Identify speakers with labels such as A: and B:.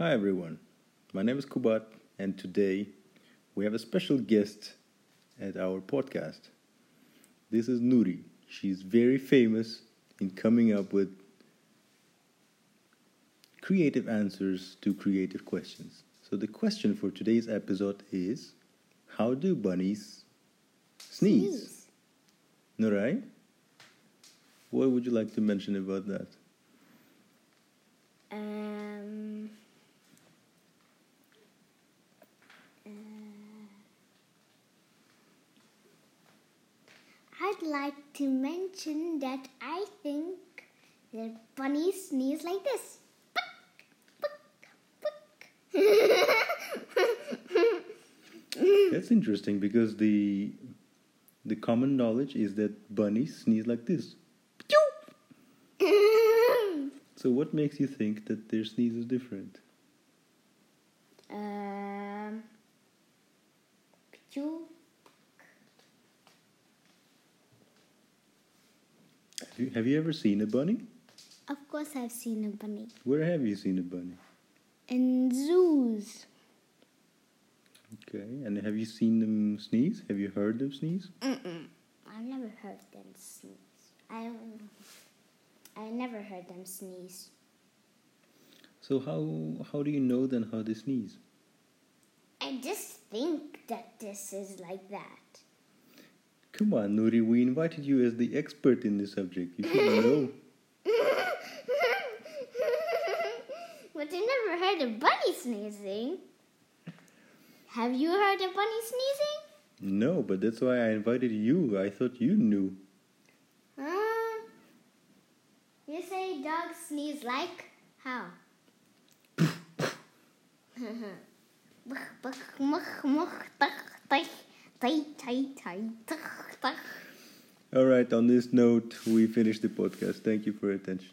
A: Hi everyone, my name is Kubat, and today we have a special guest at our podcast. This is Nuri. She's very famous in coming up with creative answers to creative questions. So, the question for today's episode is How do bunnies sneeze?
B: Sneeze.
A: Nurai, what would you like to mention about that?
B: I'd like to mention that I think that bunny sneeze like this.
A: That's interesting because the the common knowledge is that bunnies sneeze like this. So what makes you think that their sneeze is different?
B: um, you
A: Have you, have you ever seen a bunny?
B: Of course, I've seen a bunny
A: Where have you seen a bunny?
B: in zoos.
A: Okay, and have you seen them sneeze? Have you heard them sneeze?
B: Mm-mm. I've never heard them sneeze. I I never heard them sneeze.
A: So how how do you know then how they sneeze?
B: I just think that this is like that.
A: Come on, Nuri, we invited you as the expert in this subject. You should know.
B: but I never heard a bunny sneezing. Have you heard a bunny sneezing?
A: No, but that's why I invited you. I thought you knew.
B: You say dogs sneeze like how?
A: All right, on this note, we finish the podcast. Thank you for your attention.